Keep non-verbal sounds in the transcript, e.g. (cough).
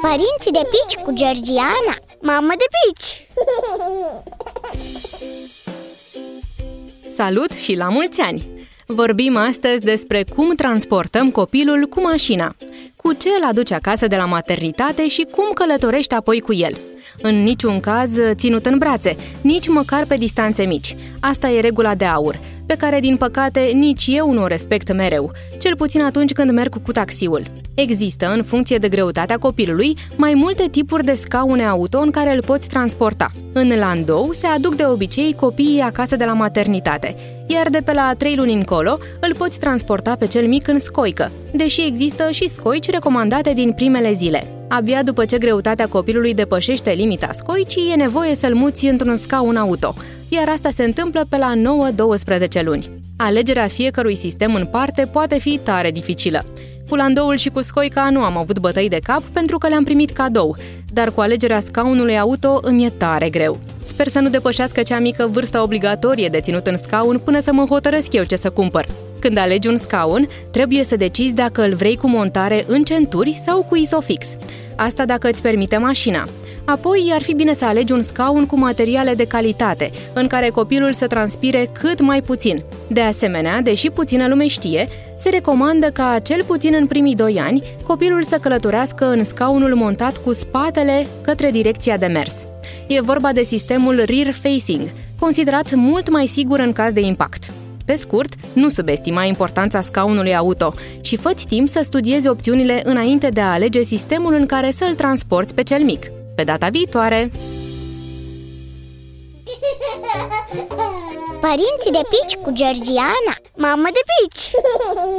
Părinții de pici cu Georgiana Mamă de pici! Salut și la mulți ani! Vorbim astăzi despre cum transportăm copilul cu mașina, cu ce îl aduci acasă de la maternitate și cum călătorești apoi cu el. În niciun caz ținut în brațe, nici măcar pe distanțe mici. Asta e regula de aur, pe care, din păcate, nici eu nu o respect mereu, cel puțin atunci când merg cu taxiul. Există, în funcție de greutatea copilului, mai multe tipuri de scaune auto în care îl poți transporta. În landou se aduc de obicei copiii acasă de la maternitate, iar de pe la 3 luni încolo îl poți transporta pe cel mic în scoică, deși există și scoici recomandate din primele zile. Abia după ce greutatea copilului depășește limita scoicii, e nevoie să-l muți într-un scaun auto, iar asta se întâmplă pe la 9-12 luni. Alegerea fiecărui sistem în parte poate fi tare dificilă. Cu landoul și cu scoica nu am avut bătăi de cap pentru că le-am primit cadou, dar cu alegerea scaunului auto îmi e tare greu. Sper să nu depășească cea mică vârsta obligatorie de ținut în scaun până să mă hotărăsc eu ce să cumpăr. Când alegi un scaun, trebuie să decizi dacă îl vrei cu montare în centuri sau cu isofix. Asta dacă îți permite mașina. Apoi ar fi bine să alegi un scaun cu materiale de calitate, în care copilul să transpire cât mai puțin. De asemenea, deși puțină lume știe, se recomandă ca, cel puțin în primii doi ani, copilul să călătorească în scaunul montat cu spatele către direcția de mers. E vorba de sistemul rear facing, considerat mult mai sigur în caz de impact. Pe scurt, nu subestima importanța scaunului auto și fă timp să studiezi opțiunile înainte de a alege sistemul în care să-l transporti pe cel mic. Pe data viitoare! Părinții de pici cu Georgiana Mamă de pici! (laughs)